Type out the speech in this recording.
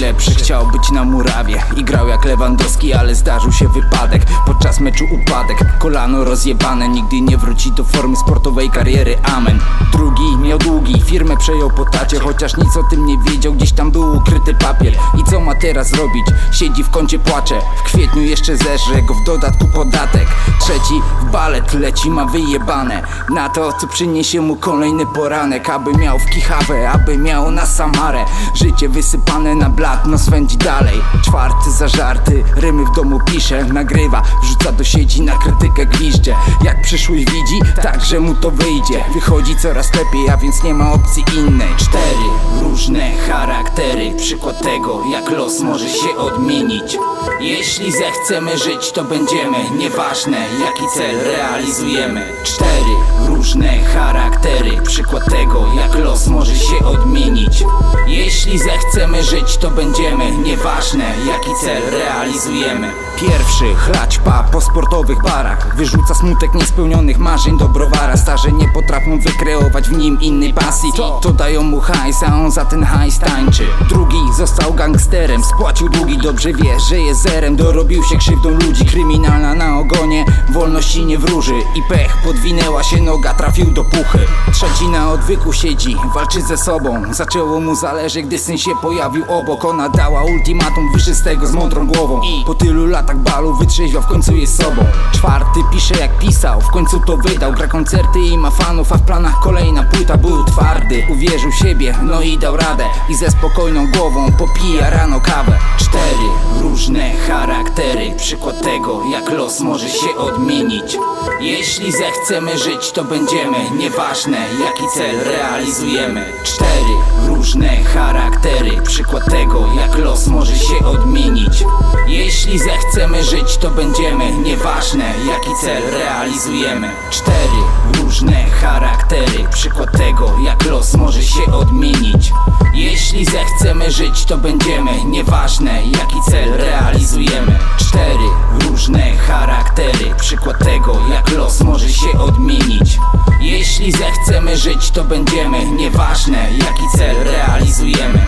najlepszy Chciał być na murawie i grał jak Lewandowski Ale zdarzył się wypadek, podczas meczu upadek Kolano rozjebane, nigdy nie wróci do formy sportowej kariery, amen Drugi miał długi, firmę przejął po tacie Chociaż nic o tym nie wiedział, gdzieś tam był ukryty papier I co ma teraz robić? Siedzi w kącie, płacze W kwietniu jeszcze zerze go w dodatku podatek Trzeci. W balet leci, ma wyjebane. Na to, co przyniesie mu kolejny poranek. Aby miał w kichawę, aby miał na Samarę. Życie wysypane na blat, no swędzi dalej. Czwarty za żarty, rymy w domu pisze Nagrywa, wrzuca do sieci, na krytykę gwizdże Jak przyszłość widzi, tak, że mu to wyjdzie. Wychodzi coraz lepiej, a więc nie ma opcji innej. Cztery różne charaktery. Przykład tego, jak los może się odmienić. Jeśli zechcemy żyć, to będziemy. Nieważne, jaki cel realizujemy. Cztery różne charaktery. Przykład tego, jak los może się odmienić. Jeśli zechcemy żyć, to będziemy. Nieważne, jaki cel realizujemy. Pierwszy, chlać pa po sportowych barach. Wyrzuca smutek niespełnionych marzeń. Do browara Starze nie potrafią wykreować w nim innej pasji. To dają mu hajs, a on za ten hajs tańczy. Drugi został gangsterem, spłacił długi Dobrze wie, że jest zerem. Dorobił się krzywdą ludzi, kryminalna na ogonie Wolności nie wróży i pech. Podwinęła się noga, trafił do puchy. Trzeci na odwyku siedzi, walczy ze sobą. Zaczęło mu zależeć, gdy syn się pojawił obok. Ona dała ultimatum, wyszedł z mądrą głową. I po tylu latach balu wytrzeźwiał, w końcu jest sobą. Czwarty pisze jak pisał, w końcu to wydał. Gra koncerty i ma fanów, a w planach kolejna płyta. Był twardy, uwierzył siebie, no i dał radę. I ze spokojną głową popija rano kawę. Cztery różne charaktery. Przykład tego, jak los może się odmienić Jeśli zechcemy żyć, to będziemy. Nieważne, jaki cel realizujemy. Cztery różne charaktery. Przykład tego, jak los może się odmienić. Jeśli zechcemy żyć, to będziemy. Nieważne, jaki cel realizujemy. Cztery różne charaktery. Przykład tego, jak los może się odmienić. Jeśli zechcemy żyć, to będziemy. Nieważne, jaki cel realizujemy. Cztery przykład tego, jak los może się odmienić. Jeśli zechcemy żyć, to będziemy. Nieważne, jaki cel realizujemy.